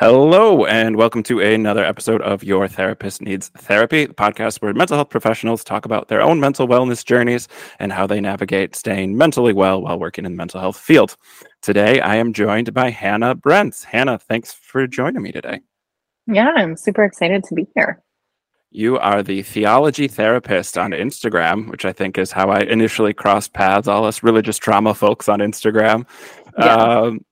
Hello, and welcome to another episode of Your Therapist Needs Therapy, the podcast where mental health professionals talk about their own mental wellness journeys and how they navigate staying mentally well while working in the mental health field. Today, I am joined by Hannah Brents. Hannah, thanks for joining me today. Yeah, I'm super excited to be here. You are the theology therapist on Instagram, which I think is how I initially crossed paths, all us religious trauma folks on Instagram. Yeah. Um,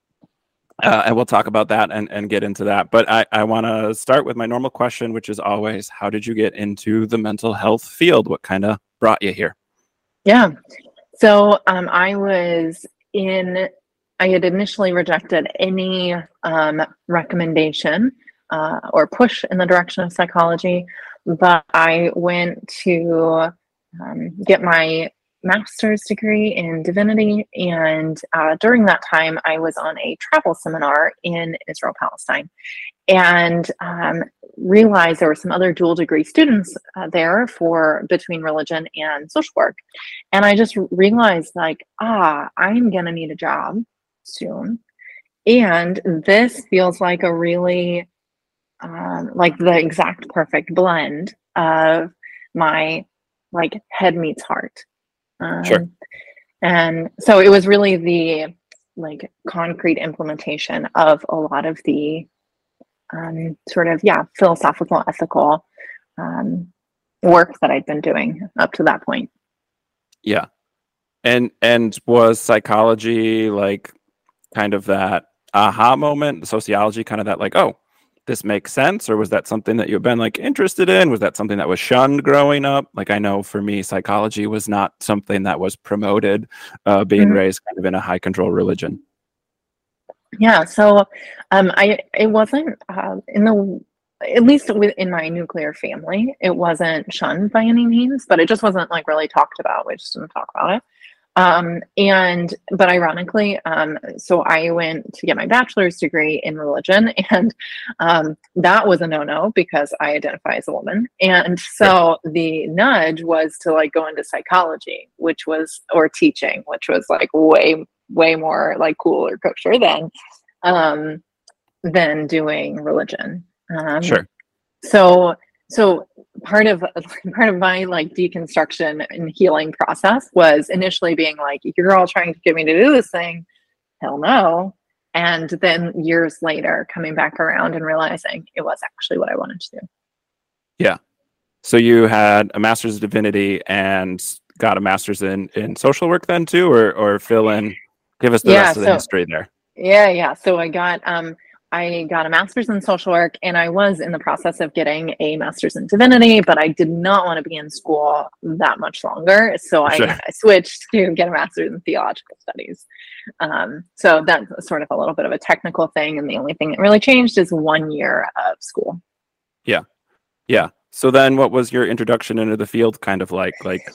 uh, and we'll talk about that and, and get into that. But I, I want to start with my normal question, which is always how did you get into the mental health field? What kind of brought you here? Yeah. So um, I was in, I had initially rejected any um, recommendation uh, or push in the direction of psychology, but I went to um, get my master's degree in divinity. And uh, during that time, I was on a travel seminar in Israel, Palestine, and um, realized there were some other dual degree students uh, there for between religion and social work. And I just realized, like, ah, I'm going to need a job soon. And this feels like a really, um, like the exact perfect blend of my like head meets heart um, sure. And so it was really the like concrete implementation of a lot of the um, sort of yeah philosophical ethical um, work that I'd been doing up to that point. Yeah, and and was psychology like kind of that aha moment? Sociology kind of that like oh this makes sense or was that something that you've been like interested in? Was that something that was shunned growing up? Like i know for me psychology was not something that was promoted uh, being mm-hmm. raised kind of in a high control religion. Yeah so um i it wasn't uh, in the at least in my nuclear family it wasn't shunned by any means but it just wasn't like really talked about. We just didn't talk about it um, and but ironically, um, so I went to get my bachelor's degree in religion, and um, that was a no-no because I identify as a woman. And so the nudge was to like go into psychology, which was or teaching, which was like way way more like cool or kosher than um, than doing religion. Um, sure. So so part of part of my like deconstruction and healing process was initially being like you're all trying to get me to do this thing. Hell no. And then years later coming back around and realizing it was actually what i wanted to do. Yeah. So you had a master's of divinity and got a master's in in social work then too or or fill in? Give us the yeah, rest of the history there. Yeah yeah. So i got um I got a master's in social work and I was in the process of getting a master's in divinity, but I did not want to be in school that much longer. So sure. I, I, switched to get a master's in theological studies. Um, so that's sort of a little bit of a technical thing. And the only thing that really changed is one year of school. Yeah. Yeah. So then what was your introduction into the field kind of like? Like,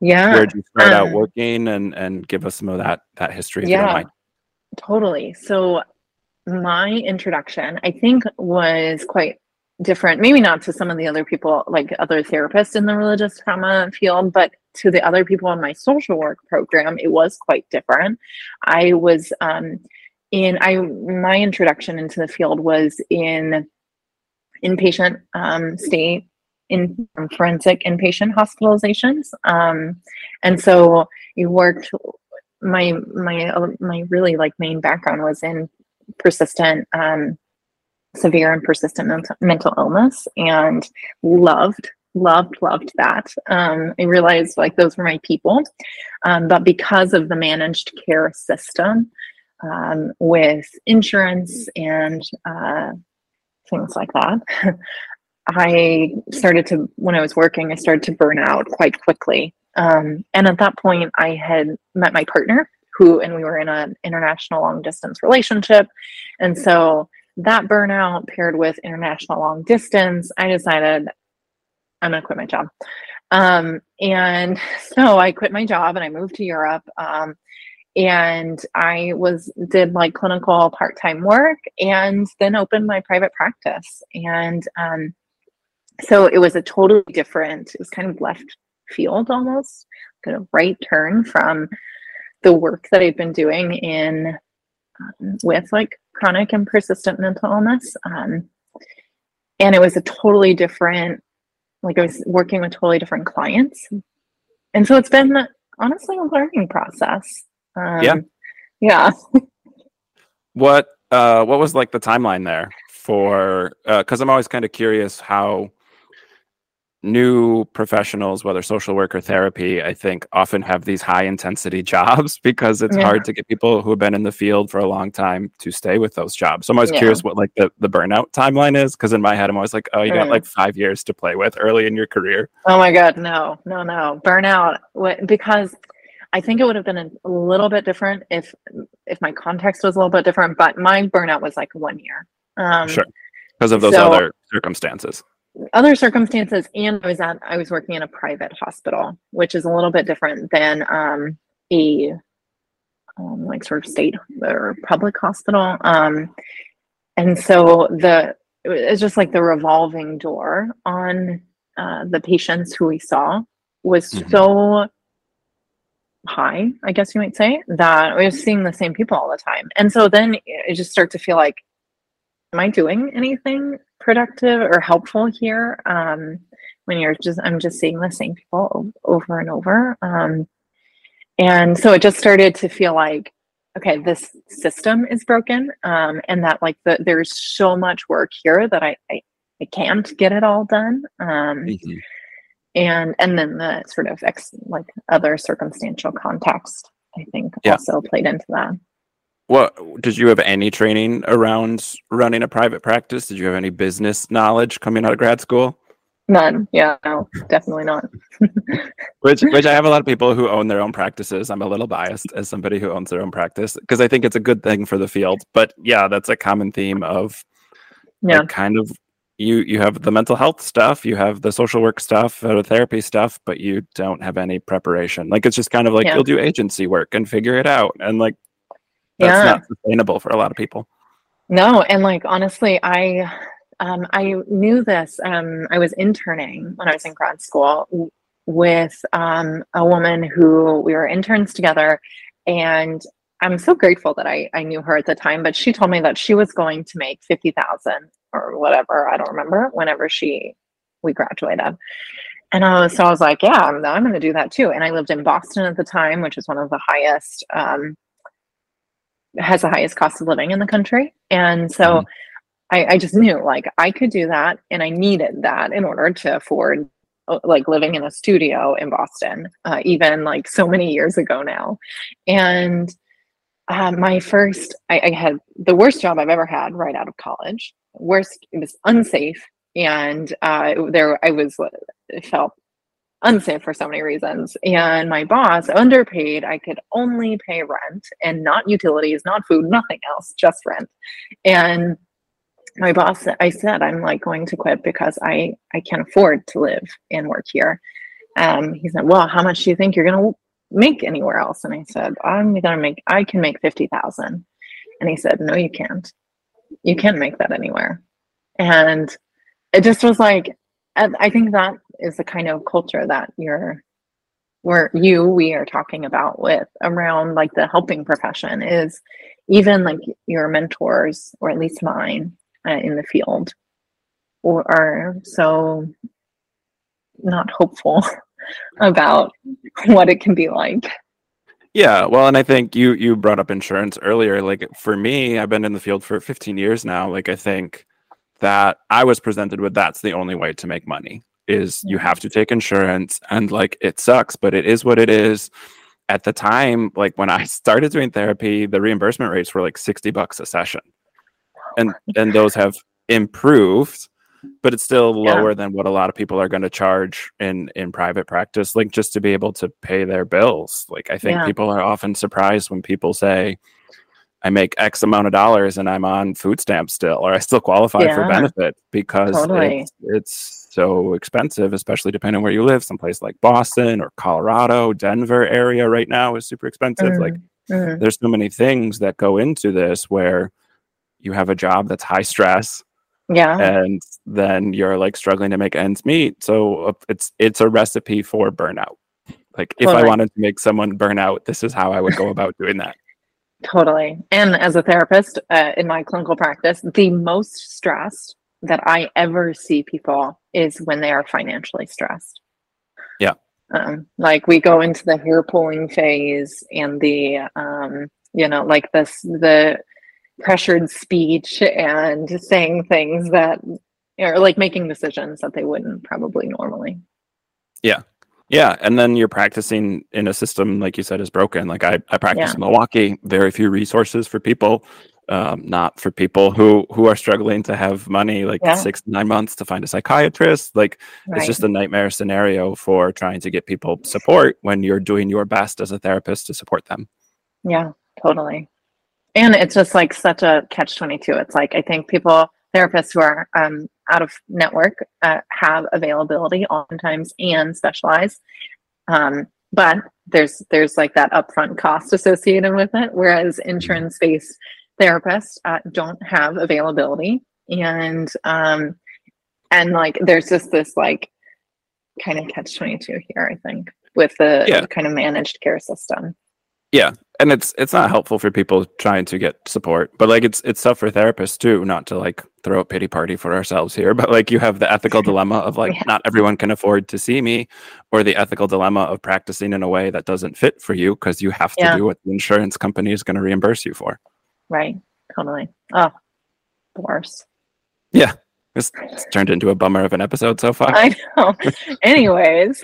yeah. Where did you start um, out working and, and give us some of that, that history? yeah. Totally. So my introduction, I think, was quite different. Maybe not to some of the other people, like other therapists in the religious trauma field, but to the other people in my social work program, it was quite different. I was um, in I my introduction into the field was in inpatient um, state in forensic inpatient hospitalizations, um, and so you worked my my my really like main background was in persistent, um, severe and persistent mental, illness and loved loved loved that. Um, i realized like those were my people. Um, but because of the managed care system um, with insurance and uh, things like that i started to when i was working i started to burn out quite quickly. Um, and at that point i had met my partner who and we were in an international long distance relationship. And so that burnout paired with international long distance i decided i'm going to quit my job. Um, and so i quit my job and i moved to europe um, and i was did like clinical part-time work and then opened my private practice. And um, so it was a totally different it was kind of left field almost kind of right turn from the work that I've been doing in um, with like chronic and persistent mental illness. Um, and it was a totally different, like I was working with totally different clients. And so it's been honestly a learning process. Um, Yeah. Yeah. What uh what was like the timeline there for because I'm always kind of curious how new professionals, whether social work or therapy, I think often have these high intensity jobs because it's Yeah. hard to get people who have been in the field for a long time to stay with those jobs. So I'm always Yeah. curious what like the, the burnout timeline is because in my head I'm always like, oh, you got Mm. like five years to play with early in your career. Oh my God, no, no, no. Burnout because I think it would have been a, a little bit different if if my context was a little bit different, but my burnout was like one year. Um, Sure. Because of those so- other circumstances. Other circumstances, and I was at I was working in a private hospital, which is a little bit different than um, a um, like sort of state or public hospital. Um, and so the it's just like the revolving door on uh, the patients who we saw was Mhm. so high, I guess you might say, that we were seeing the same people all the time. And so then it just start to feel like, am I doing anything productive or helpful here? Um, when you're just, I'm just seeing the same people over and over. Um, and so it just started to feel like, okay, this system is broken, um, and that like the, there's so much work here that I, I, I can't get it all done. Um, Mhm. and and then the sort of ex like other circumstantial context i think Yeah. also played into that What did you have any training around running a private practice? Did you have any business knowledge coming out of grad school? none yeah no definitely not Which, which I have a lot of people who own their own practices. I'm a little biased as somebody who owns their own practice because I think it's a good thing for the field. But yeah, that's a common theme of yeah like kind of you you have the mental health stuff, you have the social work stuff, the therapy stuff, but you don't have any preparation. Like it's just kind of like Yeah. you'll do agency work and figure it out, and like that's yeah not sustainable for a lot of people. no and like honestly i um i knew this um i was interning when i was in grad school w- with um a woman who we were interns together and i'm so grateful that i i knew her at the time but she told me that she was going to make 50,000 or whatever i don't remember whenever she we graduated and I was, so I was like, yeah, I'm, I'm going to do that too. And I lived in Boston at the time, which is one of the highest, um, has the highest cost of living in the country. And so Mhm. I, I just knew like I could do that and I needed that in order to afford uh, like living in a studio in Boston, uh, even like so many years ago now. And uh, my first, I, I had the worst job I've ever had right out of college. Worst, it was unsafe. And uh, there, I was, it felt unsafe for so many reasons. And my boss underpaid. I could only pay rent and not utilities, not food, nothing else, just rent. And my boss, I said, I'm like going to quit because I I can't afford to live and work here. Um, he said, Well, how much do you think you're gonna make anywhere else? And I said, I'm gonna make. I can make fifty thousand. And he said, No, you can't. You can't make that anywhere. And it just was like, I think that is the kind of culture that you're where you we are talking about with around like the helping profession is even like your mentors or at least mine uh, in the field or are so not hopeful about what it can be like Yeah, well, and I think you you brought up insurance earlier. Like for me, I've been in the field for 15 years now. Like I think that I was presented with that's the only way to make money is you have to take insurance and like it sucks, but it is what it is. At the time, like when I started doing therapy, the reimbursement rates were like 60 bucks a session. And and those have improved, but it's still Yeah. lower than what a lot of people are going to charge in in private practice like just to be able to pay their bills like i think Yeah. people are often surprised when people say i make x amount of dollars and i'm on food stamps still or i still qualify for Yeah. benefit because Totally. it's, it's so expensive especially depending on where you live. Someplace like boston or colorado denver area right now is super expensive. Like Mhm. there's so many things that go into this where you have a job that's high stress yeah. and then you're like struggling to make ends meet. So uh, it's it's a recipe for burnout. Like if i wanted to make someone burn out this is how i would go about doing that Totally. And as a therapist uh, in my clinical practice, the most stressed that I ever see people is when they are financially stressed. Yeah. Um, like we go into the hair pulling phase and the, um, you know, like this, the pressured speech and saying things that are like making decisions that they wouldn't probably normally. Yeah. Yeah, and then you're practicing in a system like you said is broken. Like I, I practice yeah. in Milwaukee, very few resources for people, um, not for people who who are struggling to have money like yeah. six nine months to find a psychiatrist. Like right. it's just a nightmare scenario for trying to get people support when you're doing your best as a therapist to support them. Yeah, totally. And it's just like such a catch twenty two. It's like I think people therapists who are um, out of network uh, have availability oftentimes and specialize. Um, but there's there's like that upfront cost associated with it, whereas insurance based therapists uh, don't have availability, and um, and like there's just this like kind of catch twenty two here, I think, with the yeah. kind of managed care system. Yeah, and it's it's not helpful for people trying to get support, but like it's it's tough for therapists too, not to like throw a pity party for ourselves here, but like you have the ethical dilemma of like yeah. not everyone can afford to see me, or the ethical dilemma of practicing in a way that doesn't fit for you because you have to yeah. do what the insurance company is going to reimburse you for. Right. Totally. Oh, worse. Yeah, this turned into a bummer of an episode so far. I know. Anyways.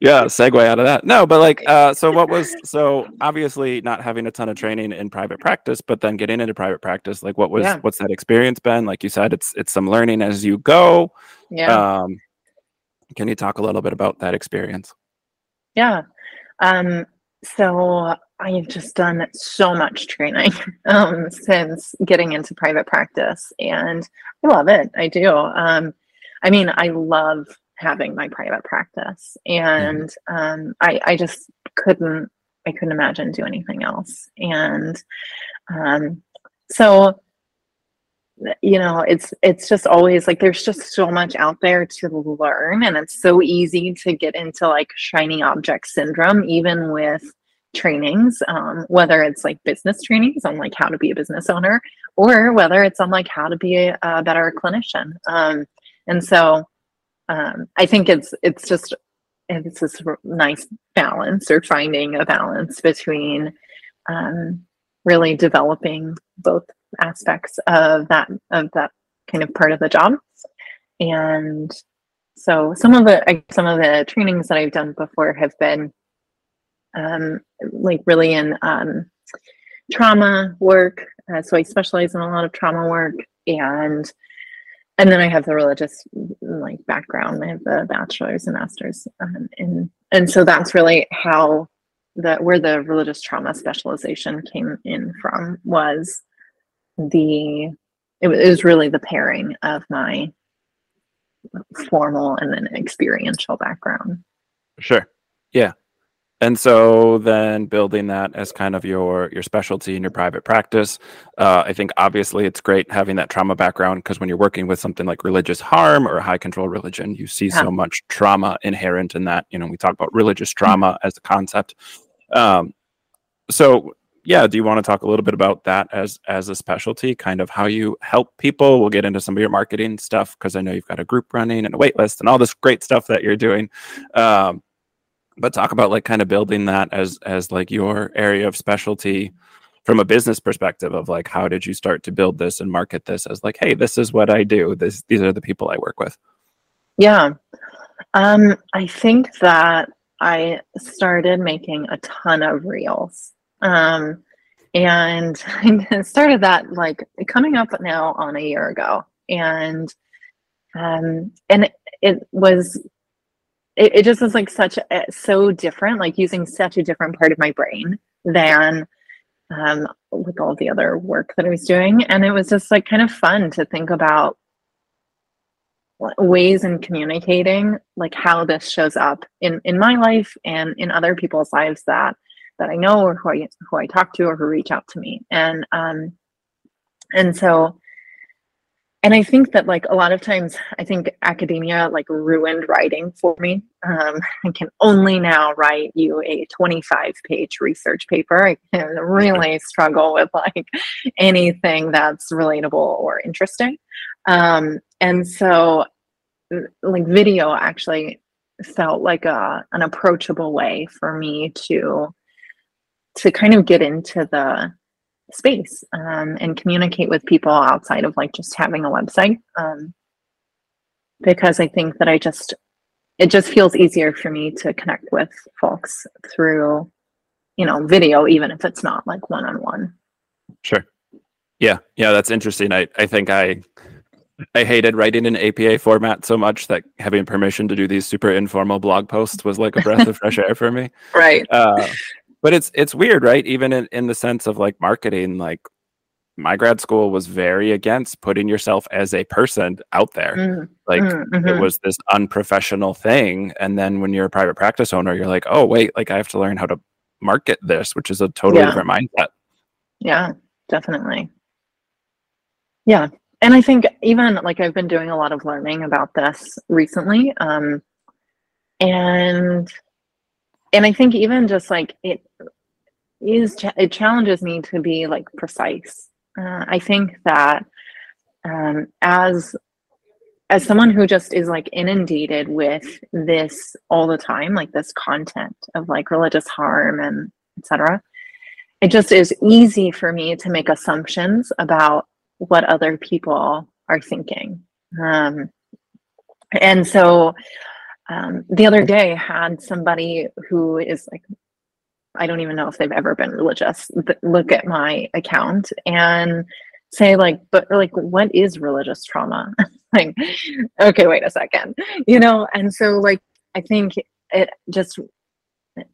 yeah, segue out of that. No, but like, uh, so what was so obviously not having a ton of training in private practice, but then getting into private practice, like what was yeah. what's that experience been? Like you said, it's it's some learning as you go. Yeah. Um, can you talk a little bit about that experience? Yeah. Um, so I've just done so much training um, since getting into private practice, and I love it. I do. Um, I mean, I love having my private practice, and um, I, I just couldn't. I couldn't imagine doing anything else, and um, so you know it's it's just always like there's just so much out there to learn and it's so easy to get into like shiny object syndrome even with trainings, um, whether it's like business trainings on like how to be a business owner, or whether it's on like how to be a, a better clinician. Um, and so um, I think it's it's just it's this nice balance or finding a balance between um, really developing both aspects of that of that kind of part of the job and so some of the some of the trainings that I've done before have been um, like really in um, trauma work. Uh, so I specialize in a lot of trauma work and and then I have the religious like background. I have the bachelor's and master's, um, and and so that's really how the where the religious trauma specialization came in from was the it, it was really the pairing of my formal and then experiential background. Sure. Yeah and so then building that as kind of your your specialty in your private practice uh, i think obviously it's great having that trauma background because when you're working with something like religious harm or high control religion you see yeah. so much trauma inherent in that you know we talk about religious mm-hmm. trauma mm-hmm. as a concept um, so yeah do you want to talk a little bit about that as as a specialty kind of how you help people we'll get into some of your marketing stuff because i know you've got a group running and a wait list and all this great stuff that you're doing um, but talk about like kind of building that as as like your area of specialty from a business perspective of like how did you start to build this and market this as like hey this is what i do. This these are the people i work with yeah. Um i think that i started making a ton of reels um and i started that like coming up now on a year ago and um and it was it, it just was like such a, so different like using such a different part of my brain than um, with all the other work that i was doing. And it was just like kind of fun to think about ways in communicating like how this shows up in in my life and in other people's lives that that i know or who i who i talk to or who reach out to me. And um and so and I think that like a lot of times, I think academia like ruined writing for me. Um, I can only now write you a 25 page research paper. I can really struggle with like anything that's relatable or interesting. Um, and so, like video actually felt like a an approachable way for me to to kind of get into the space um, and communicate with people outside of like just having a website um, because i think that i just it just feels easier for me to connect with folks through you know video even if it's not like one-on-one sure yeah yeah that's interesting i i think i I hated writing in APA format so much that having permission to do these super informal blog posts was like a breath of fresh air for me. Right. Uh, but it's it's weird right? Even in, in the sense of like marketing like my grad school was very against putting yourself as a person out there. Mm, like mm-hmm. it was this unprofessional thing and then when you're a private practice owner you're like oh wait like i have to learn how to market this which is a totally yeah. different mindset. Yeah definitely. Yeah and i think even like i've been doing a lot of learning about this recently um and and i think even just like it is it challenges me to be like precise. Uh, i think that um, as as someone who just is like inundated with this all the time like this content of like religious harm and etc it just is easy for me to make assumptions about what other people are thinking. Um, and so um, the other day had somebody who is like i don't even know if they've ever been religious look at my account and say like but like what is religious trauma? Like okay wait a second you know? And so like i think it just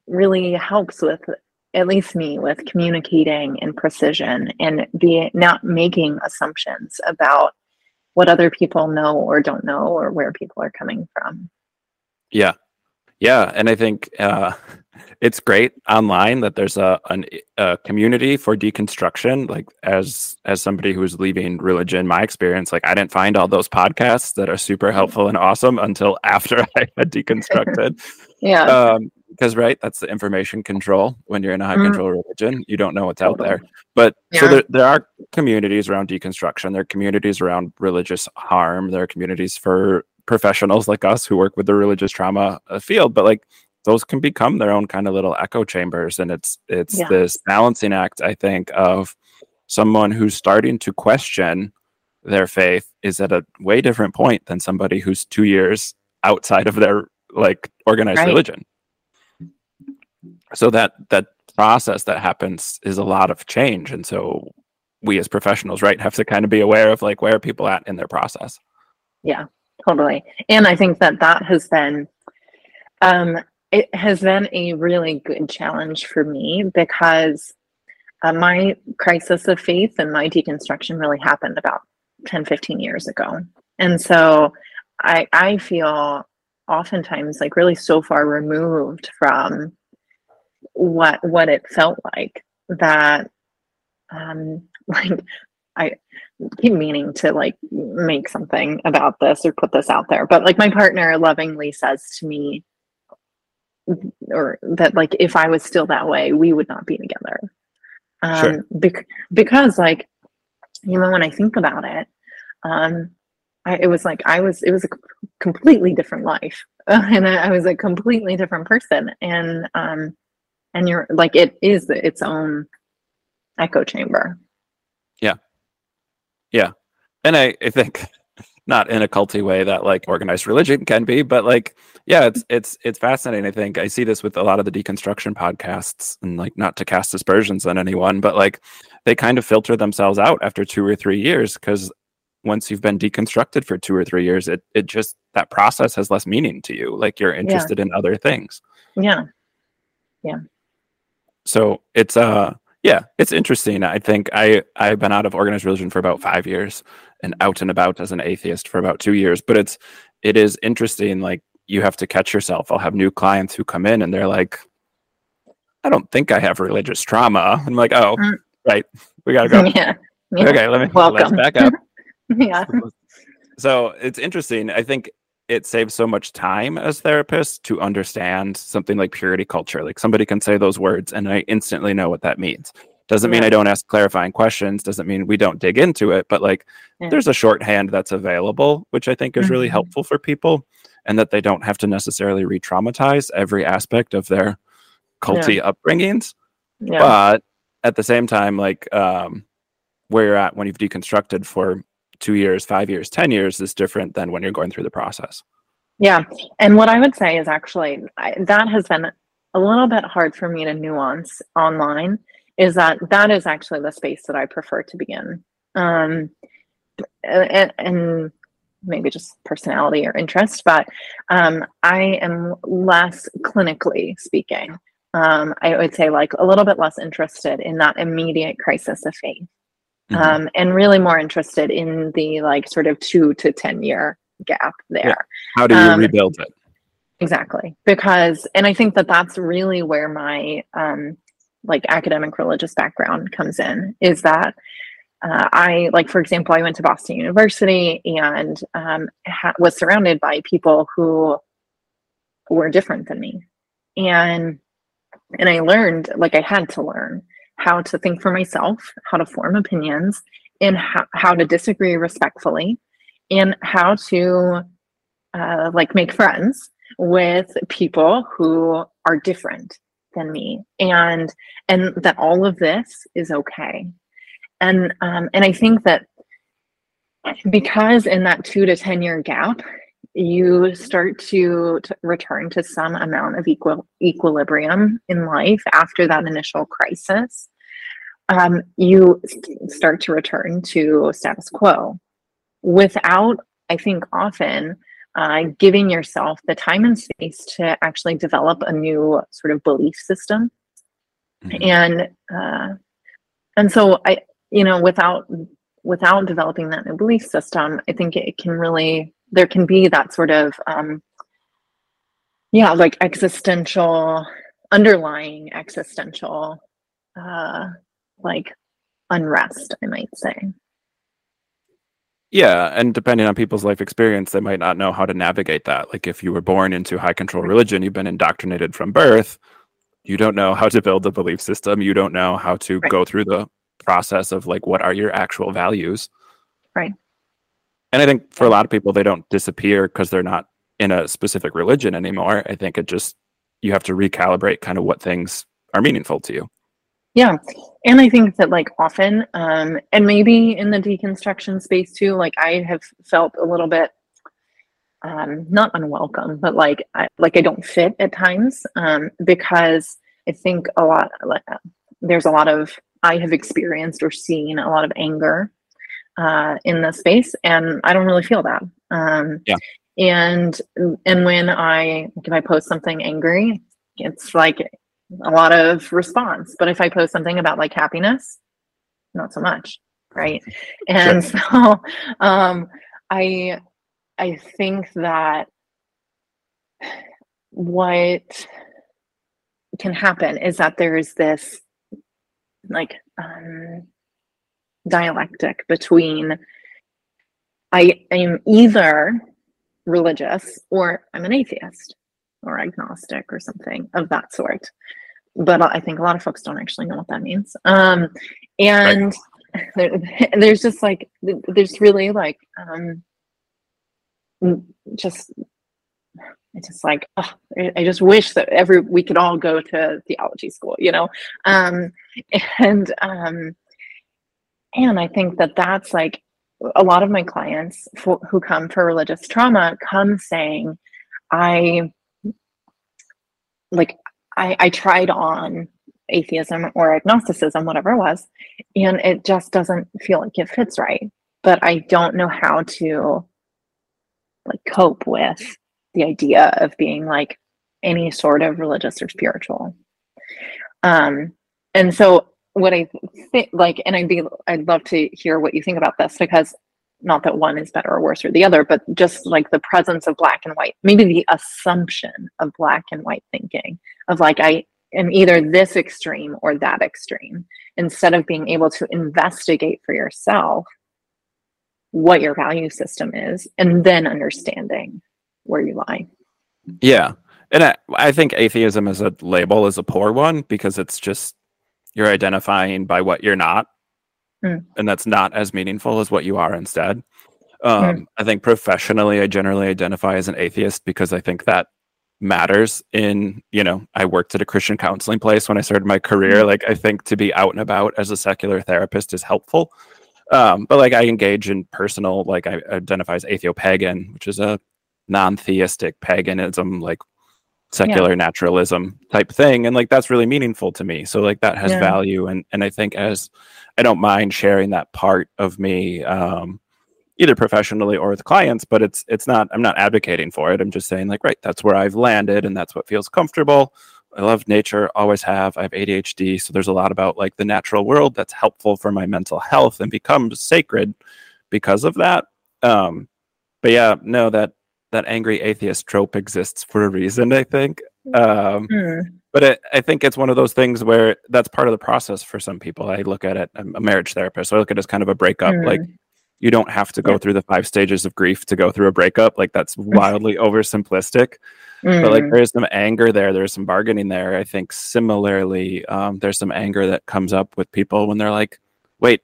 really helps with at least me with communicating in precision and be not making assumptions about what other people know or don't know or where people are coming from yeah. Yeah. And I think uh, it's great online that there's a, an, a community for deconstruction. Like as as somebody who's leaving religion, my experience, like I didn't find all those podcasts that are super helpful and awesome until after I had deconstructed. yeah. Um, because right that's the information control when you're in a high mm. control religion you don't know what's out there but yeah. so there, there are communities around deconstruction there are communities around religious harm there are communities for professionals like us who work with the religious trauma uh, field but like those can become their own kind of little echo chambers and it's it's yeah. this balancing act i think of someone who's starting to question their faith is at a way different point than somebody who's two years outside of their like organized right. religion so that that process that happens is a lot of change and so we as professionals right have to kind of be aware of like where are people at in their process yeah totally. And I think that that has been, um, it has been a really good challenge for me because uh, my crisis of faith and my deconstruction really happened about 10, 15 years ago. And so I, I feel oftentimes like really so far removed from what what it felt like that um like I meaning to like make something about this or put this out there. But like my partner lovingly says to me, or that like if I was still that way, we would not be together. Um, sure. bec- because like even you know, when I think about it, um, I, it was like I was it was a completely different life, and I, I was a completely different person, and um, and you're like it is its own echo chamber. Yeah. And I, I think not in a culty way that like organized religion can be, but like, yeah, it's it's it's fascinating. I think I see this with a lot of the deconstruction podcasts and like not to cast aspersions on anyone, but like they kind of filter themselves out after two or three years because once you've been deconstructed for two or three years, it it just that process has less meaning to you. Like you're interested yeah. in other things. Yeah. Yeah. So it's uh yeah, it's interesting. I think I I've been out of organized religion for about five years and out and about as an atheist for about two years. But it's it is interesting. Like you have to catch yourself. I'll have new clients who come in and they're like, "I don't think I have religious trauma." I'm like, "Oh, mm. right, we gotta go." Yeah. yeah. Okay, let me welcome. Let's back up. yeah. so it's interesting. I think it saves so much time as therapists to understand something like purity culture. Like somebody can say those words and I instantly know what that means. Doesn't mean I don't ask clarifying questions, doesn't mean we don't dig into it, but like yeah. there's a shorthand that's available, which I think is mm-hmm. really helpful for people and that they don't have to necessarily re traumatize every aspect of their culty yeah. upbringings. But at the same time, like um, where you're at when you've deconstructed for two years, five years, 10 years is different than when you're going through the process. Yeah. And what I would say is actually I, that has been a little bit hard for me to nuance online is that that is actually the space that I prefer to begin. Um, and, and maybe just personality or interest, but um, I am less clinically speaking. Um, I would say like a little bit less interested in that immediate crisis of faith mm-hmm. um, and really more interested in the like sort of two to 10 year gap there. Yeah. How do you um, rebuild it? Exactly. Because, and I think that that's really where my um, like academic religious background comes in is that uh, I, like, for example, I went to Boston University and um, ha- was surrounded by people who were different than me. And and I learned, like, I had to learn how to think for myself, how to form opinions, and how, how to disagree respectfully, and how to uh, like make friends with people who are different than me. And and that all of this is okay. And um, and i think that because in that two to ten year gap you start to, to return to some amount of equal equilibrium in life after that initial crisis um, you start to return to status quo without, I think, often uh, giving yourself the time and space to actually develop a new sort of belief system. Mm-hmm. And uh, and so I, you know, without without developing that new belief system, I think it can really there can be that sort of um, yeah, like existential, underlying existential uh, like unrest, I might say. Yeah, and depending on people's life experience, they might not know how to navigate that. Like if you were born into high control religion, you've been indoctrinated from birth, you don't know how to build a belief system, you don't know how to right. go through the process of like what are your actual values. Right. And I think for a lot of people they don't disappear because they're not in a specific religion anymore. I think it just you have to recalibrate kind of what things are meaningful to you. Yeah. And I think that like often, um, and maybe in the deconstruction space too, like I have felt a little bit um not unwelcome, but like I like I don't fit at times. Um, because I think a lot like there's a lot of I have experienced or seen a lot of anger uh in the space and I don't really feel that. Um yeah. and and when I if I post something angry, it's like a lot of response. But if I post something about like happiness, not so much, right? And sure. so um, I I think that what can happen is that there's this like um, dialectic between I am either religious or I'm an atheist or agnostic or something of that sort but I think a lot of folks don't actually know what that means. Um, and right. there, there's just like, there's really like, um, just, it's just like, oh, I just wish that every, we could all go to theology school, you know? Um, and, um, and I think that that's like a lot of my clients for, who come for religious trauma come saying, I, like I, I tried on atheism or agnosticism, whatever it was, and it just doesn't feel like it fits right. But I don't know how to like cope with the idea of being like any sort of religious or spiritual. Um, and so what I think like, and I'd be, I'd love to hear what you think about this because not that one is better or worse or the other, but just like the presence of black and white, maybe the assumption of black and white thinking of like, I am either this extreme or that extreme, instead of being able to investigate for yourself what your value system is and then understanding where you lie. Yeah. And I, I think atheism as a label is a poor one because it's just you're identifying by what you're not. Mm. And that's not as meaningful as what you are instead. Um, mm. I think professionally, I generally identify as an atheist because I think that matters in you know i worked at a christian counseling place when i started my career mm. like i think to be out and about as a secular therapist is helpful um, but like i engage in personal like i identify as atheo-pagan which is a non-theistic paganism like secular yeah. naturalism type thing and like that's really meaningful to me. So like that has yeah. value and and i think as i don't mind sharing that part of me um either professionally or with clients but it's it's not i'm not advocating for it. I'm just saying like right that's where i've landed and that's what feels comfortable. I love nature always have. I have adhd so there's a lot about like the natural world that's helpful for my mental health and becomes sacred because of that. Um but yeah no that that angry atheist trope exists for a reason i think um mm. but it, i think it's one of those things where that's part of the process for some people i look at it i'm a marriage therapist so i look at it as kind of a breakup mm. like you don't have to go yeah. through the five stages of grief to go through a breakup like that's wildly oversimplistic mm. but like mm. there's some anger there there's some bargaining there i think similarly um, there's some anger that comes up with people when they're like wait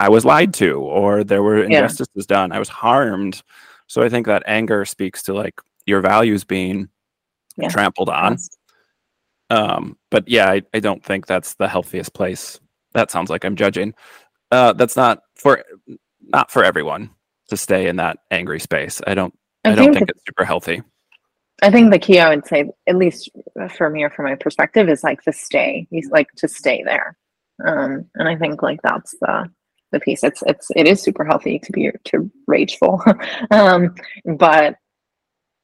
i was lied to or there were injustices yeah. done i was harmed so i think that anger speaks to like your values being yeah. trampled on um, but yeah I, I don't think that's the healthiest place that sounds like i'm judging uh, that's not for not for everyone to stay in that angry space. I don't I, I don't think, think it's super healthy. I think the key I would say, at least for me or from my perspective, is like to stay. He's like to stay there. Um, and I think like that's the the piece. It's it's it is super healthy to be to rageful. um, but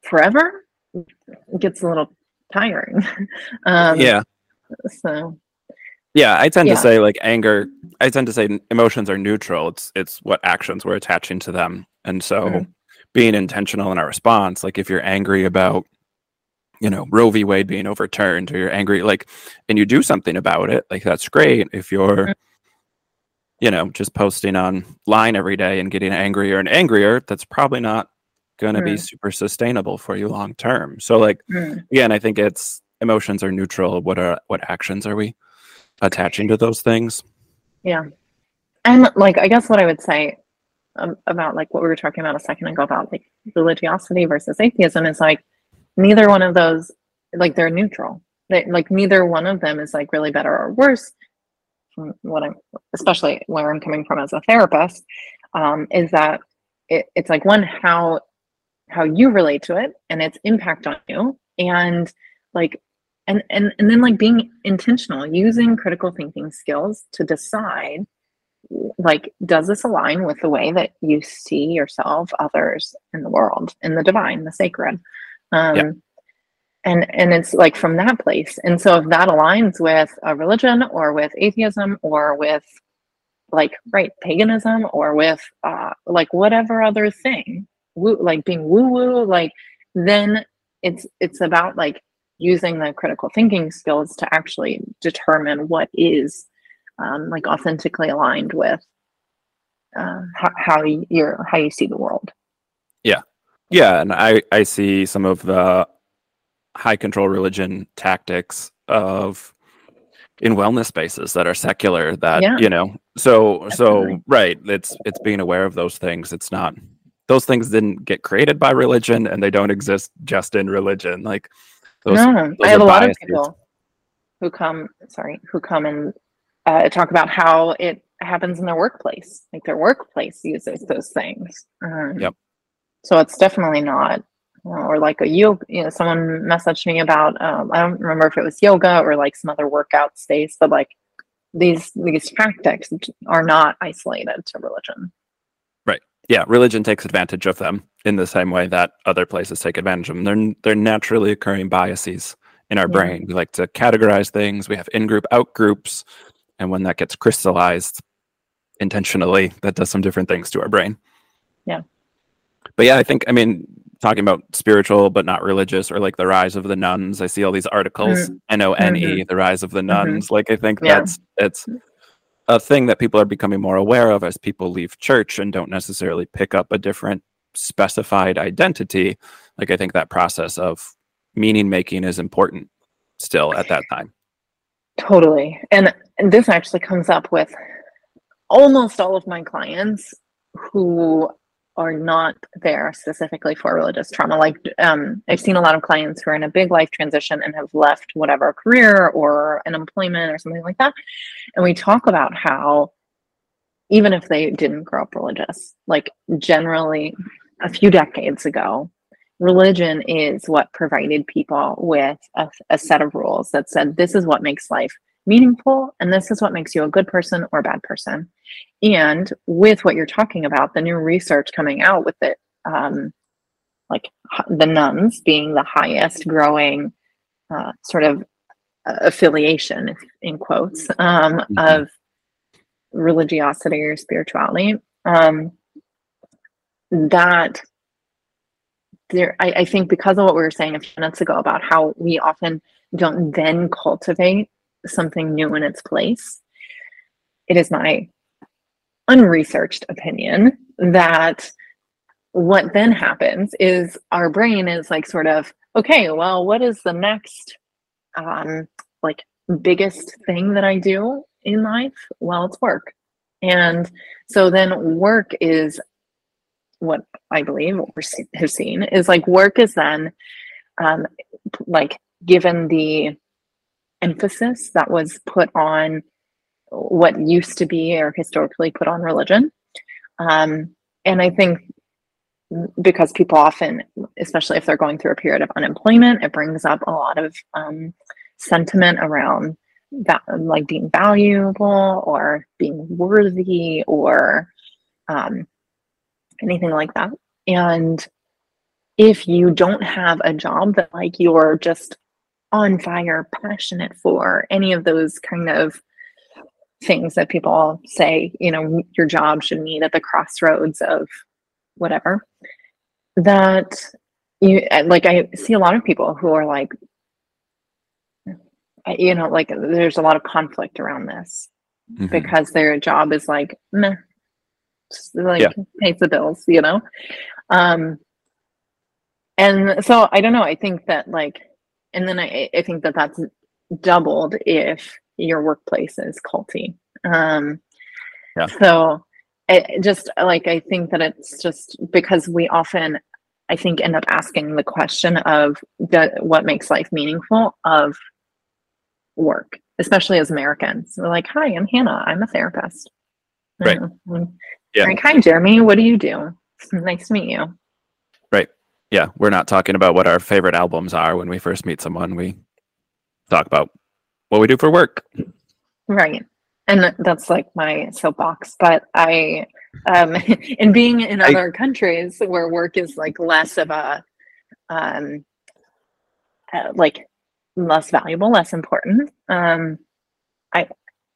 forever it gets a little tiring. um, yeah. So yeah, I tend yeah. to say like anger. I tend to say emotions are neutral. It's it's what actions we're attaching to them, and so mm-hmm. being intentional in our response. Like if you're angry about, you know, Roe v. Wade being overturned, or you're angry, like, and you do something about it, like that's great. If you're, mm-hmm. You know, just posting on line every day and getting angrier and angrier, that's probably not going to be super sustainable for you long term. So, like, mm. again, I think it's emotions are neutral. What are what actions are we? attaching to those things. Yeah. And like, I guess what I would say um, about like what we were talking about a second ago about like religiosity versus atheism is like neither one of those, like, they're neutral. They, like, neither one of them is like really better or worse. From what I'm, especially where I'm coming from as a therapist, um, is that it, it's like one how how you relate to it and its impact on you, and like and and and then like being intentional using critical thinking skills to decide like does this align with the way that you see yourself others in the world in the divine the sacred um. And and it's like from that place. And so if that aligns with a religion or with atheism or with like right paganism or with uh like whatever other thing woo, like being woo woo like then it's it's about like using the critical thinking skills to actually determine what is um, like authentically aligned with uh, how, how you're how you see the world. Yeah. Yeah and i i see some of the high control religion tactics of in wellness spaces that are secular that yeah. you know so Definitely. so right it's it's being aware of those things it's not those things didn't get created by religion and they don't exist just in religion like those, no, those I have a lot of people who come, sorry, who come and uh, talk about how it happens in their workplace. Like their workplace uses those things. Um, yep. So it's definitely not, or like a yoga. You know, someone messaged me about. Um, I don't remember if it was yoga or like some other workout space, but like these these tactics are not isolated to religion. Right. Yeah, religion takes advantage of them in the same way that other places take advantage of them. They're they're naturally occurring biases in our yeah. brain. We like to categorize things. We have in group, out groups, and when that gets crystallized intentionally, that does some different things to our brain. Yeah. But yeah, I think I mean talking about spiritual but not religious or like the rise of the nones. I see all these articles, mm-hmm. N O N E, mm-hmm. the rise of the mm-hmm. nones. Mm-hmm. Like I think yeah. that's it's a thing that people are becoming more aware of as people leave church and don't necessarily pick up a different specified identity. Like I think that process of meaning making is important still at that time. Totally. And, and this actually comes up with almost all of my clients who are not there specifically for religious trauma. Like um, I've seen a lot of clients who are in a big life transition and have left whatever career or an employment or something like that. And we talk about how even if they didn't grow up religious, like generally a few decades ago, religion is what provided people with a, a set of rules that said this is what makes life meaningful and this is what makes you a good person or a bad person and with what you're talking about the new research coming out with it um, like the nones being the highest growing uh, sort of uh, affiliation in quotes um, mm-hmm. of religiosity or spirituality um, that there I, I think because of what we were saying a few minutes ago about how we often don't then cultivate something new in its place. It is my unresearched opinion that what then happens is our brain is like sort of okay well what is the next um like biggest thing that i do in life well it's work and so then work is what i believe what we have seen is like work is then um like given the emphasis that was put on what used to be or historically put on religion. Um, and I think because people often, especially if they're going through a period of unemployment, it brings up a lot of um, sentiment around that, like being valuable or being worthy or um, anything like that. And if you don't have a job that like you're just on fire, passionate for, any of those kind of things that people say, you know, your job should meet at the crossroads of whatever. That you like, I see a lot of people who are like, you know, like there's a lot of conflict around this mm-hmm. because their job is like, meh, like yeah. pays the bills, you know? Um, and so I don't know. I think that like and then I, I think that that's doubled if your workplace is culty. Um, yeah. So it just like I think that it's just because we often I think end up asking the question of what makes life meaningful of work, especially as Americans. We're like, "Hi, I'm Hannah. I'm a therapist." Right. Yeah. Like, "Hi, Jeremy. What do you do?" Nice to meet you. Yeah, we're not talking about what our favorite albums are when we first meet someone. We talk about what we do for work. Right. And that's like my soapbox. But I, um, in being in other I, countries where work is like less of a, um, uh, like less valuable, less important. Um, I,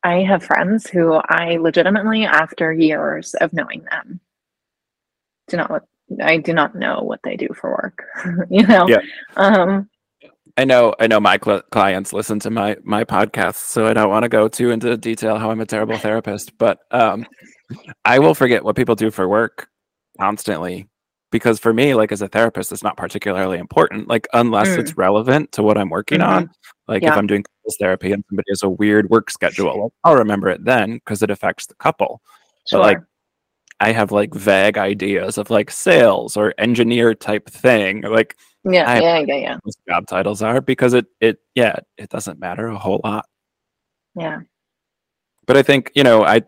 I have friends who I legitimately, after years of knowing them, do not I do not know what they do for work. you know. Yeah. Um, I know. I know my cl- clients listen to my my podcast, so I don't want to go too into detail how I'm a terrible therapist. But um, I will forget what people do for work constantly because for me, like as a therapist, it's not particularly important. Like unless mm. it's relevant to what I'm working mm-hmm. on. Like yeah. if I'm doing therapy and somebody has a weird work schedule, I'll remember it then because it affects the couple. Sure. But like I have like vague ideas of like sales or engineer type thing. Like yeah, yeah, yeah, yeah. Job titles are because it it yeah it doesn't matter a whole lot. Yeah. But I think you know I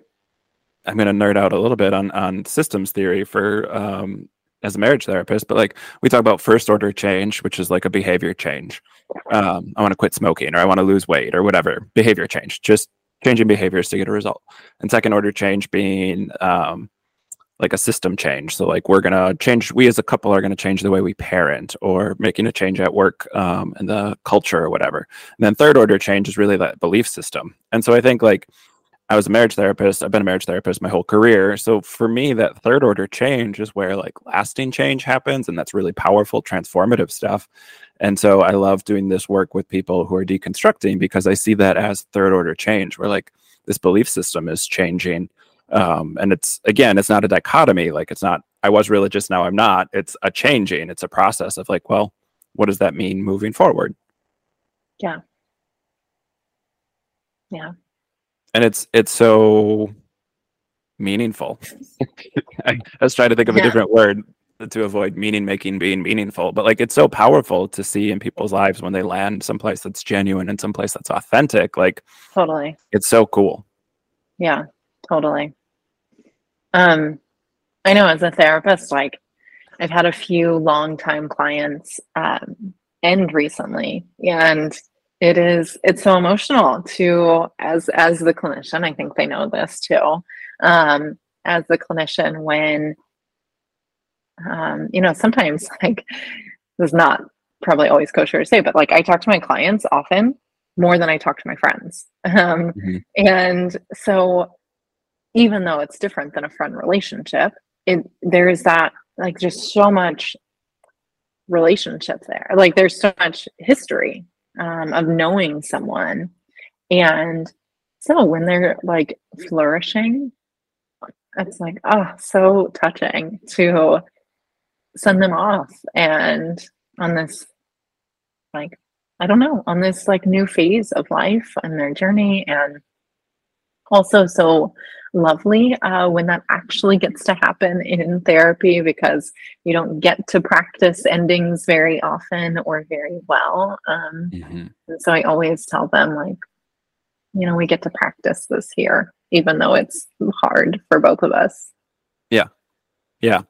I'm going to nerd out a little bit on on systems theory for um as a marriage therapist, but like we talk about first order change, which is like a behavior change. Um, I want to quit smoking or I want to lose weight or whatever behavior change, just changing behaviors to get a result. And second order change being um, like a system change. So like we're gonna change. We as a couple are gonna change the way we parent, or making a change at work um, and the culture or whatever. And then third order change is really that belief system. And so I think like I was a marriage therapist. I've been a marriage therapist my whole career. So for me, that third order change is where like lasting change happens, and that's really powerful, transformative stuff. And so I love doing this work with people who are deconstructing because I see that as third order change. Where like this belief system is changing um, and it's again it's not a dichotomy like it's not i was religious now i'm not. It's a changing it's a process of like well what does that mean moving forward? Yeah. Yeah. And it's it's so meaningful. I, was trying to think of yeah. a different word to avoid meaning making being meaningful but like it's so powerful to see in people's lives when they land someplace that's genuine and someplace that's authentic like totally. it's so cool. Yeah totally um, I know as a therapist, like I've had a few long time clients um, end recently, and it is it's so emotional to as as the clinician. I think they know this too. Um, as the clinician, when um, you know, sometimes like this is not probably always kosher to say, but like I talk to my clients often more than I talk to my friends. Um, mm-hmm. And so even though it's different than a friend relationship, it there is that like just so much relationship there. Like there's so much history um, of knowing someone, and so when they're like flourishing, it's like oh, so touching to send them off and on this like I don't know on this like new phase of life and their journey and also so lovely uh, when that actually gets to happen in therapy because you don't get to practice endings very often or very well. Um, mm-hmm. And so I always tell them, like, you know, we get to practice this here, even though it's hard for both of us. Yeah. Yeah.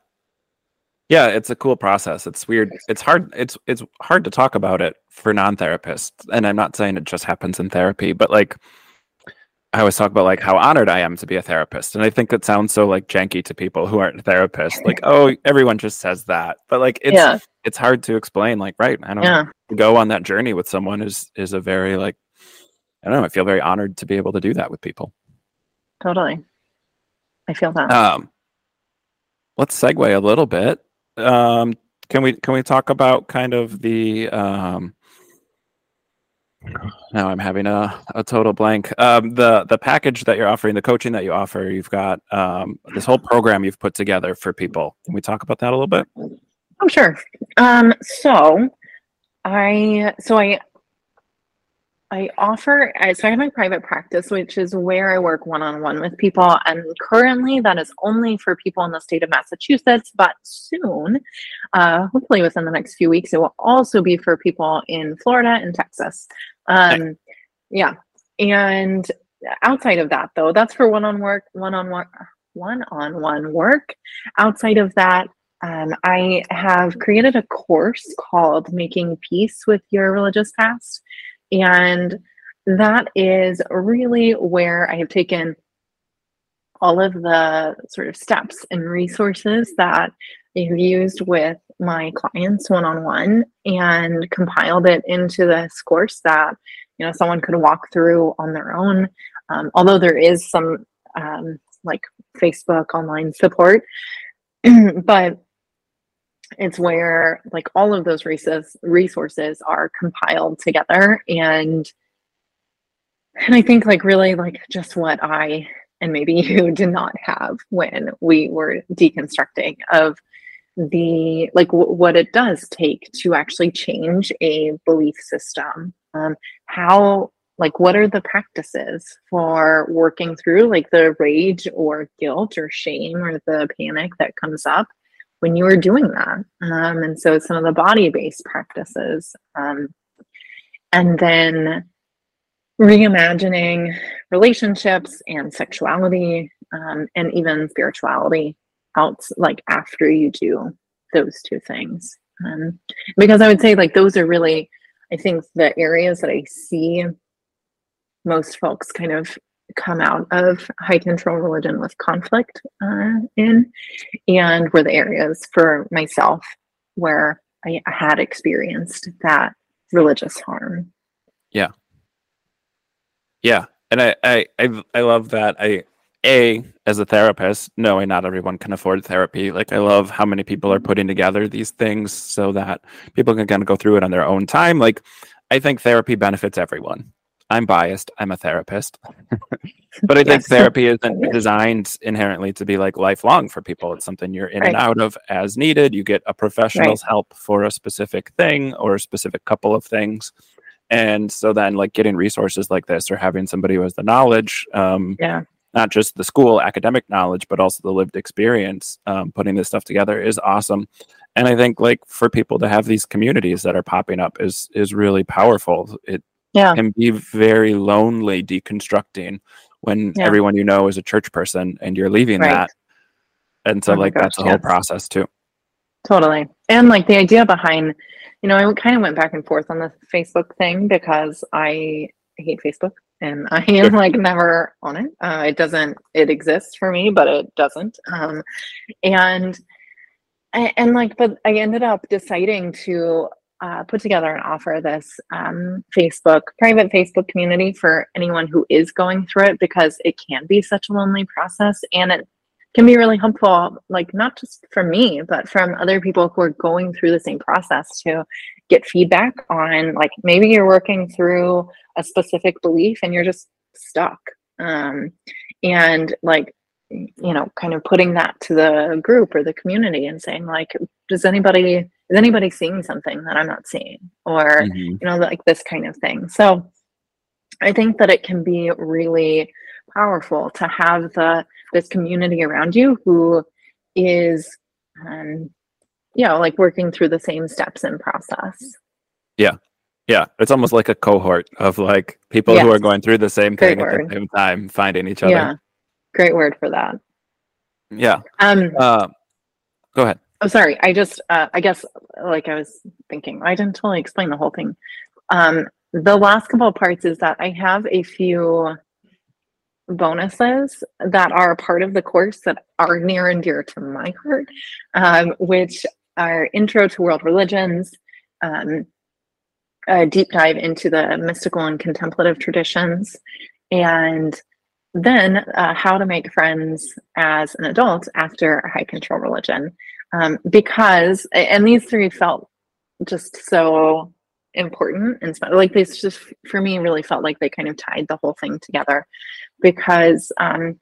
Yeah, it's a cool process. It's weird. It's hard. It's it's hard to talk about it for non-therapists, and I'm not saying it just happens in therapy, but like I always talk about like how honored I am to be a therapist. And I think it sounds so like janky to people who aren't therapists. Like, oh, everyone just says that. But like it's yeah. it's hard to explain. Like, right, I don't yeah. go on that journey with someone is is a very like I don't know, I feel very honored to be able to do that with people. Totally. I feel that. Um let's segue a little bit. Um can we can we talk about kind of the um now I'm having a, a total blank. Um, the the package that you're offering, the coaching that you offer, you've got um, this whole program you've put together for people. Can we talk about that a little bit? Oh, sure. Um, so I so I I offer, so I have my private practice, which is where I work one on one with people. And currently, that is only for people in the state of Massachusetts. But soon, uh, hopefully within the next few weeks, it will also be for people in Florida and Texas. Um, yeah. And outside of that, though, that's for one on work, one on one, one on one work. Outside of that, um, I have created a course called Making Peace with Your Religious Past. And that is really where I have taken all of the sort of steps and resources that I've used with my clients one on one and compiled it into this course that you know someone could walk through on their own. Um, although there is some um, like Facebook online support, but it's where like all of those resources resources are compiled together. And and i think like really like just what i and maybe you did not have when we were deconstructing of the like w- what it does take to actually change a belief system. Um, how like what are the practices for working through like the rage or guilt or shame or the panic that comes up when you were doing that. Um, and so some of the body based practices. Um, and then reimagining relationships and sexuality um, and even spirituality out like after you do those two things. Um, because I would say like those are really, I think the areas that I see most folks kind of come out of high control religion with conflict uh, in, and were the areas for myself where I had experienced that religious harm. Yeah. Yeah. And I, I, I, I love that. I, a as a therapist knowing not everyone can afford therapy like i love how many people are putting together these things so that people can kind of go through it on their own time like i think therapy benefits everyone I'm biased. I'm a therapist. but I think yes. therapy isn't designed inherently to be like lifelong for people. It's something you're in right. and out of as needed. You get a professional's right. help for a specific thing or a specific couple of things. And so then like getting resources like this or having somebody who has the knowledge, um, yeah. not just the school academic knowledge, but also the lived experience, um, putting this stuff together is awesome. And I think like for people to have these communities that are popping up is is really powerful. It yeah. can be very lonely deconstructing when yeah. everyone you know is a church person and you're leaving right. that. And so, oh like, gosh, that's a whole process too. Totally. And like the idea behind, you know, I kind of went back and forth on the Facebook thing because I hate Facebook and I am like never on it. Uh, it doesn't, it exists for me, but it doesn't. Um, and, and like, but I ended up deciding to uh, put together and offer this um, Facebook, private Facebook community for anyone who is going through it because it can be such a lonely process and it can be really helpful, like not just for me, but from other people who are going through the same process to get feedback on like maybe you're working through a specific belief and you're just stuck. Um, and like you know kind of putting that to the group or the community and saying like does anybody is anybody seeing something that i'm not seeing or mm-hmm. you know like this kind of thing so i think that it can be really powerful to have the this community around you who is um you know like working through the same steps and process yeah yeah it's almost like a cohort of like people yes. who are going through the same Great thing word. at the same time finding each other yeah Great word for that. Yeah. Um, uh, go ahead. Oh, sorry. I just, uh, I guess, like I was thinking, I didn't totally explain the whole thing. Um, the last couple of parts is that I have a few bonuses that are part of the course that are near and dear to my heart, um, which are Intro to World Religions, um, a deep dive into the mystical and contemplative traditions, and then uh, how to make friends as an adult after a high control religion um, because and these three felt just so important and like these just for me really felt like they kind of tied the whole thing together. Because um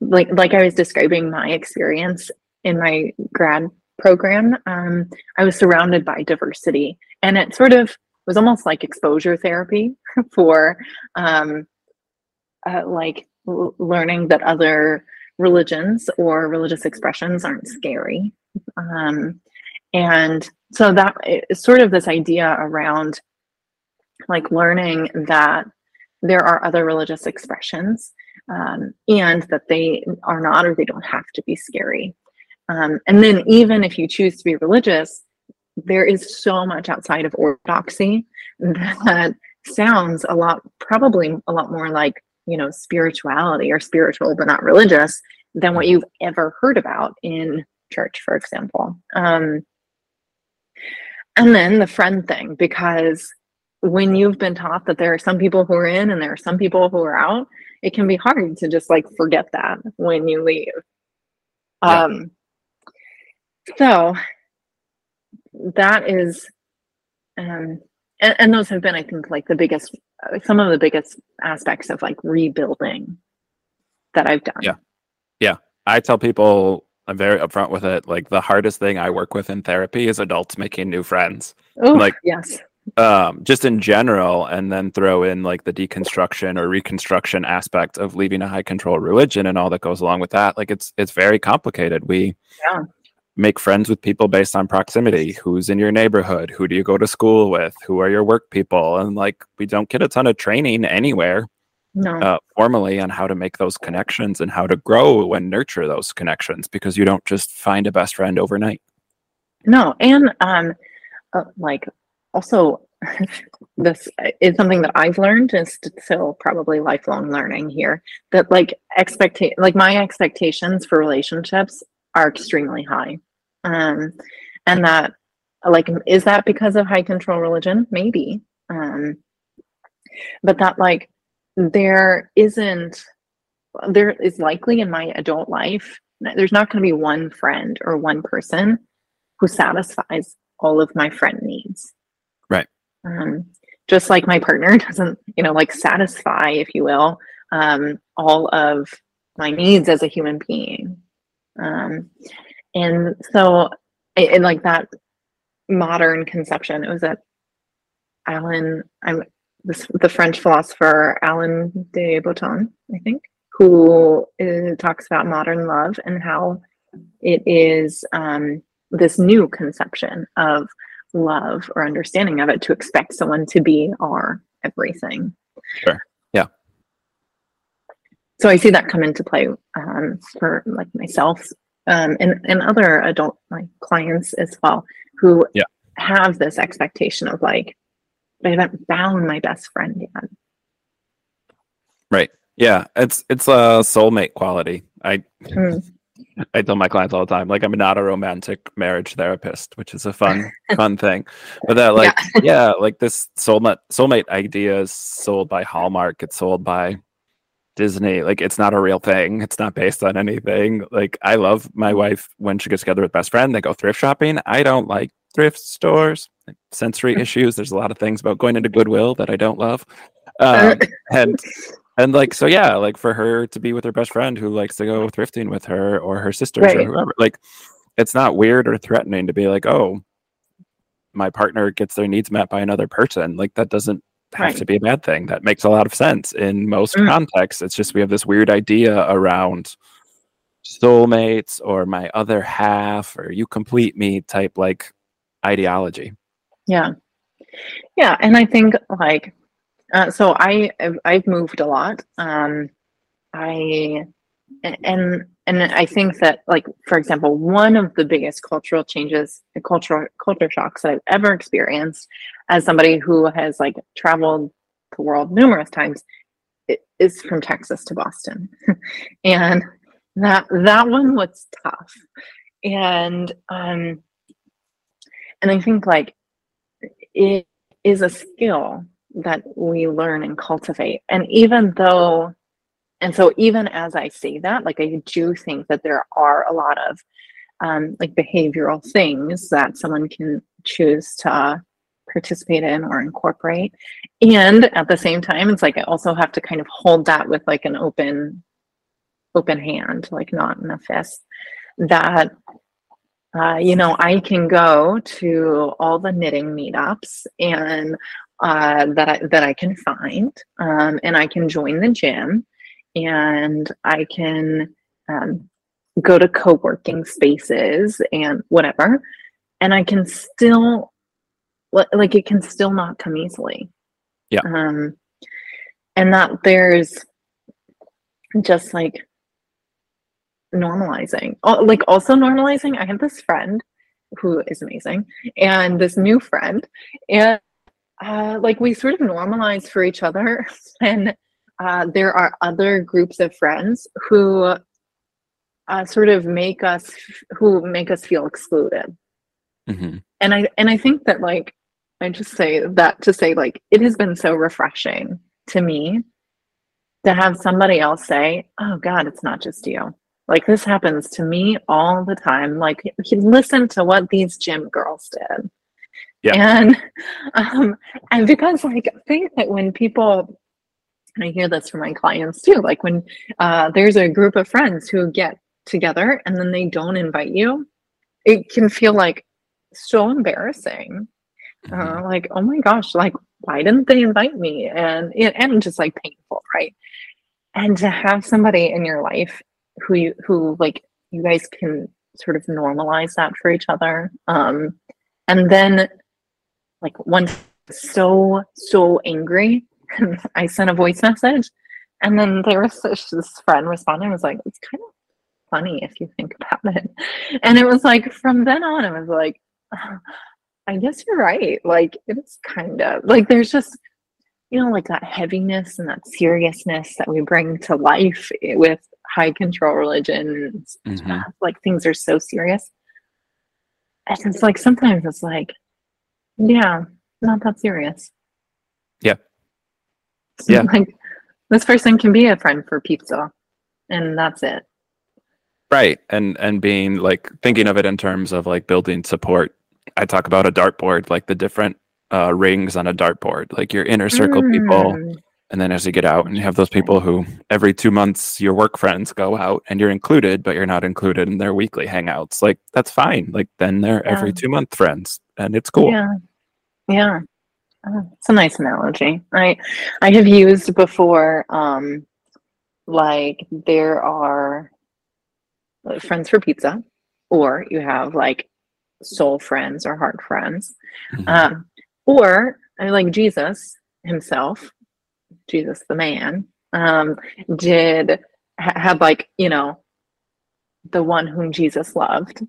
like like i was describing my experience in my grad program um i was surrounded by diversity. And it sort of was almost like exposure therapy for um uh, like l- learning that other religions or religious expressions aren't scary. Um, and so that is sort of this idea around like learning that there are other religious expressions um, and that they are not or they don't have to be scary. Um, and then, even if you choose to be religious, there is so much outside of orthodoxy that sounds a lot, probably a lot more like you know spirituality or spiritual but not religious than what you've ever heard about in church for example. Um, and then the friend thing because when you've been taught that there are some people who are in and there are some people who are out it can be hard to just like forget that when you leave. Yeah. um so that is um and, and those have been i think like the biggest uh, some of the biggest aspects of like rebuilding that i've done. Yeah. Yeah. I tell people i'm very upfront with it like the hardest thing i work with in therapy is adults making new friends. Ooh, like yes. um, just in general, and then throw in like the deconstruction or reconstruction aspect of leaving a high control religion and all that goes along with that. Like it's it's very complicated. We yeah make friends with people based on proximity. Who's in your neighborhood? Who do you go to school with? Who are your work people? And like we don't get a ton of training anywhere no. uh, formally on how to make those connections and how to grow and nurture those connections because you don't just find a best friend overnight. No and um uh, like also this is something that I've learned and still probably lifelong learning here that like expect like my expectations for relationships are extremely high um, and that like is that because of high control religion? Maybe. Um, but that like there isn't there is likely in my adult life there's not going to be one friend or one person who satisfies all of my friend needs. Right. Um, just like my partner doesn't, you know, like satisfy, if you will, um, all of my needs as a human being. Um, and so, in like that modern conception, it was that Alain, I'm this, the French philosopher Alain de Botton, I think, who uh, talks about modern love and how it is um, this new conception of love or understanding of it to expect someone to be our everything. Sure. Yeah. So I see that come into play um, for like myself um, and and other adult like clients as well who yeah. have this expectation of like I haven't found my best friend yet. Right. Yeah. It's it's a soulmate quality. I Mm. I tell my clients all the time, like I'm not a romantic marriage therapist, which is a fun, fun thing. But that like yeah. like this soulmate soulmate idea is sold by Hallmark, it's sold by Disney. Like it's not a real thing. It's not based on anything. Like I love my wife when she gets together with best friend, they go thrift shopping. I don't like thrift stores. Sensory issues. There's a lot of things about going into Goodwill that I don't love. Um, and and like so yeah like for her to be with her best friend who likes to go thrifting with her or her sisters Right. or whoever like it's not weird or threatening to be like oh my partner gets their needs met by another person like that doesn't have Right. to be a bad thing that makes a lot of sense in most Mm. contexts it's just we have this weird idea around soulmates or my other half or you complete me type like ideology Yeah. Yeah. And I think like, uh, so I, I've, I've moved a lot. Um, I, and, and I think that like, for example, one of the biggest cultural changes, cultural, culture shocks that I've ever experienced as somebody who has like traveled the world numerous times is from Texas to Boston. and that, that one was tough. And, um, and I think like it is a skill that we learn and cultivate. And even though, and so even as I say that, like I do think that there are a lot of um, like behavioral things that someone can choose to participate in or incorporate. And at the same time, it's like I also have to kind of hold that with like an open, open hand, like not in a fist. That uh, you know, I can go to all the knitting meetups and uh, that I that I can find, um, and I can join the gym, and I can um, go to co-working spaces and whatever, and I can still like it can still not come easily. Yeah. Um, and that there's just like normalizing like also normalizing i have this friend who is amazing and this new friend and uh, like we sort of normalize for each other and uh, there are other groups of friends who uh, sort of make us who make us feel excluded Mhm. and i and i think that like i just say that to say like it has been so refreshing to me to have somebody else say oh god it's not just you like this happens to me all the time like listen to what these gym girls did Yeah. and um and because like i think that when people and i hear this from my clients too like when uh there's a group of friends who get together and then they don't invite you it can feel like so embarrassing. Mhm. uh, like oh my gosh like why didn't they invite me? And it and just like painful right? And to have somebody in your life who you who like you guys can sort of normalize that for each other um and then like one so so angry i sent a voice message and then there was this, friend responding was like it's kind of funny if you think about it and it was like from then on it was like I guess you're right. Like it's kind of like there's just you know like that heaviness and that seriousness that we bring to life with high control religion. and Mhm. Like things are so serious. And it's like sometimes it's like, yeah, not that serious. Yeah. So, Yeah. Like this person can be a friend for pizza, and that's it. right and and being like thinking of it in terms of like building support i talk about a dartboard like the different uh, rings on a dartboard, like your inner circle people. Mm. And then as you get out and you have those people who every two months your work friends go out and you're included, but you're not included in their weekly hangouts. Like that's fine. Like then they're every two month friends and it's cool. Yeah. Yeah. Oh, it's a nice analogy. I I have used before um like there are friends for pizza or you have like soul friends or heart friends. Mhm. Um or I like Jesus himself, Jesus the man, um did ha- had like, you know, the one whom Jesus loved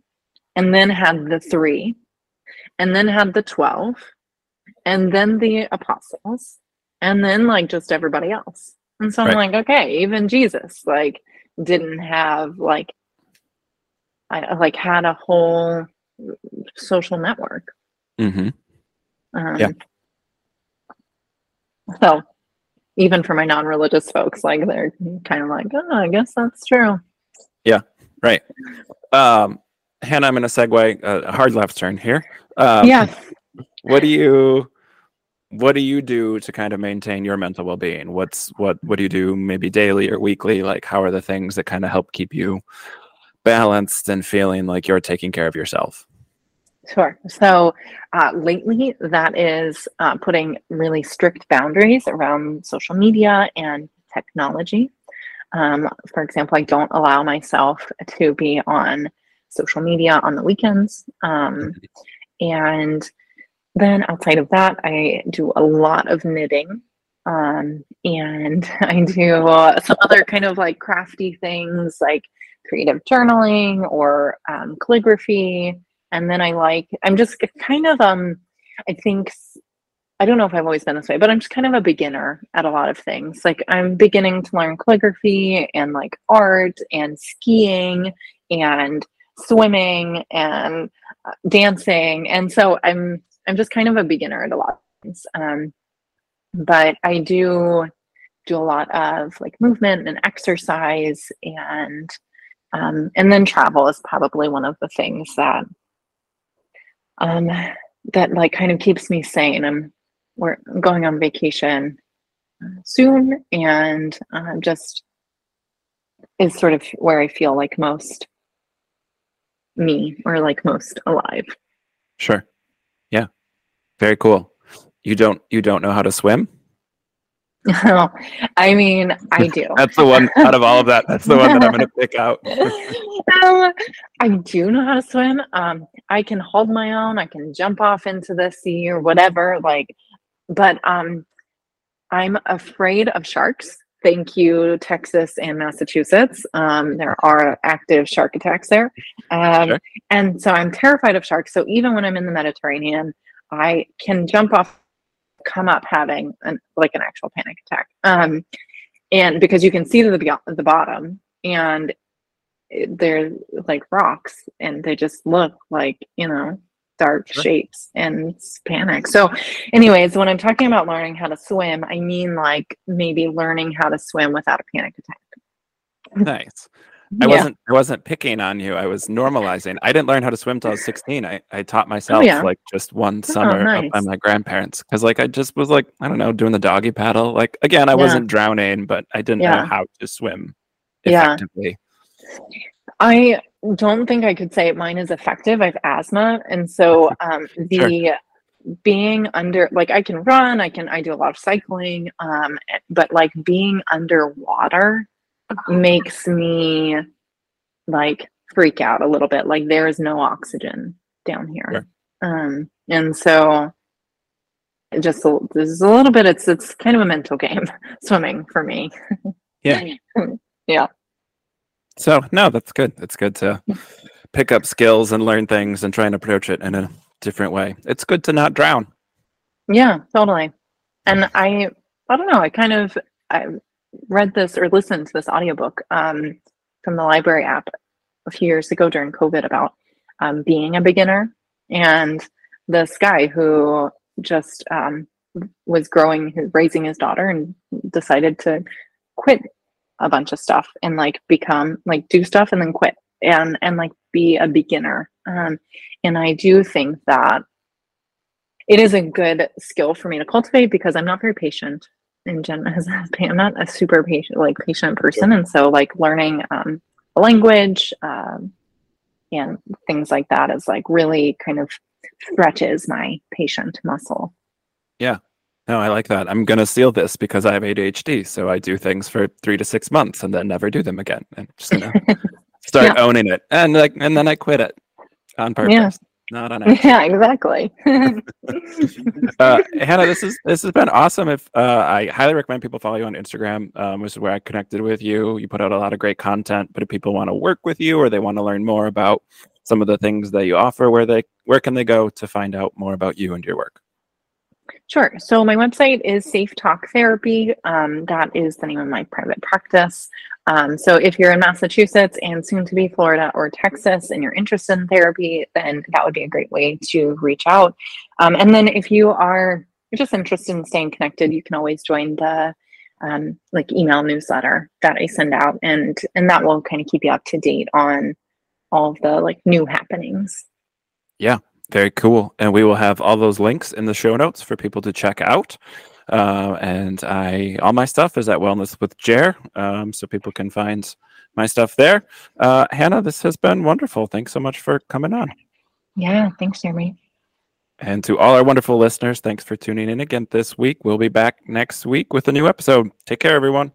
and then had the 3 and then had the 12 and then the apostles and then like just everybody else and so i'm Right. like okay even jesus like didn't have like i like had a whole social network Mhm. um, Yeah. so even for my non-religious folks like they're kind of like oh i guess that's true Yeah. Right. Um, Hannah, I'm going to segue uh, a hard left turn here. Um, yeah What do you what do you do to kind of maintain your mental well-being? What's what what do you do maybe daily or weekly? Like how are the things that kind of help keep you balanced and feeling like you're taking care of yourself? Sure. So uh, lately, that is uh, putting really strict boundaries around social media and technology. Um, for example, I don't allow myself to be on social media on the weekends. Um, and then outside of that, I do a lot of knitting. Um, and I do uh, some other kind of like crafty things like creative journaling or um, calligraphy and then I like I'm just kind of um I think I don't know if I've always been this way, but I'm just kind of a beginner at a lot of things. Like I'm beginning to learn calligraphy and like art and skiing and swimming and uh, dancing, and so I'm I'm just kind of a beginner at a lot of things. Um, but I do do a lot of like movement and exercise and um, and then travel is probably one of the things that um, that like kind of keeps me sane. I'm we're going on vacation uh, soon, and uh, just is sort of where I feel like most me or like most alive. Sure. Yeah. Very cool. You don't you don't know how to swim? I mean, I do. That's the one out of all of that. That's the one that I'm going to pick out. um, I do know how to swim. Um, I can hold my own. I can jump off into the sea or whatever. Like, but um, I'm afraid of sharks. Thank you, Texas and Massachusetts. Um, there are active shark attacks there, um, Sure. and so I'm terrified of sharks. So even when I'm in the Mediterranean, I can jump off, come up having an like an actual panic attack. Um, and because you can see to the the bottom, and they're like rocks and they just look like you know dark Sure. shapes and panic so anyways when i'm talking about learning how to swim i mean like maybe learning how to swim without a panic attack Nice. I Yeah. wasn't I wasn't picking on you. I was normalizing. I didn't learn how to swim till I was 16. I, I taught myself Oh, yeah. like just one summer up by my grandparents because like I just was like I don't know doing the doggy paddle. Like again, I Yeah. wasn't drowning, but I didn't know how to swim effectively. i don't think i could say mine is effective i have asthma and so um the being under like i can run i can i do a lot of cycling um but like being underwater makes me like freak out a little bit like there is no oxygen down here Sure. um and so just a, this is a little bit it's it's kind of a mental game swimming for me Yeah. Yeah. So no, that's good. It's good to pick up skills and learn things and try and approach it in a different way. It's good to not drown. Yeah, totally. And I I don't know, I kind of I read this or listened to this audiobook um from the library app a few years ago during COVID about um being a beginner. And this guy who just um was growing his raising his daughter and decided to quit a bunch of stuff and like become like do stuff and then quit and and like be a beginner. Um and i do think that it is a good skill for me to cultivate because I'm not very patient in general. I'm not a super patient, like patient person. And so like learning um, a language um, and things like that is like really kind of stretches my patient muscle. Yeah. No, I like that. I'm going to steal this because I have ADHD. So I do things for three to six months and then never do them again. And just going to start yeah. owning it. And like, and then I quit it on purpose. Yeah. Not on accident. Yeah, exactly. uh, Hannah, this is this has been awesome. If uh, I highly recommend people follow you on Instagram, um, which is where I connected with you. You put out a lot of great content. But if people want to work with you or they want to learn more about some of the things that you offer, where they where can they go to find out more about you and your work? Sure. So my website is Safe Talk Therapy. Um, that is the name of my private practice. Um, so if you're in Massachusetts and soon to be Florida or Texas and you're interested in therapy, then that would be a great way to reach out. Um, and then if you are just interested in staying connected, you can always join the um, like email newsletter that I send out, and and that will kind of keep you up to date on all of the like new happenings. Yeah, very cool. And we will have all those links in the show notes for people to check out. Uh, and I, all my stuff is at Wellness with Jer, um, so people can find my stuff there. Uh, Hannah, this has been wonderful. Thanks so much for coming on. Yeah, thanks, Jeremy. And to all our wonderful listeners, thanks for tuning in again this week. We'll be back next week with a new episode. Take care, everyone.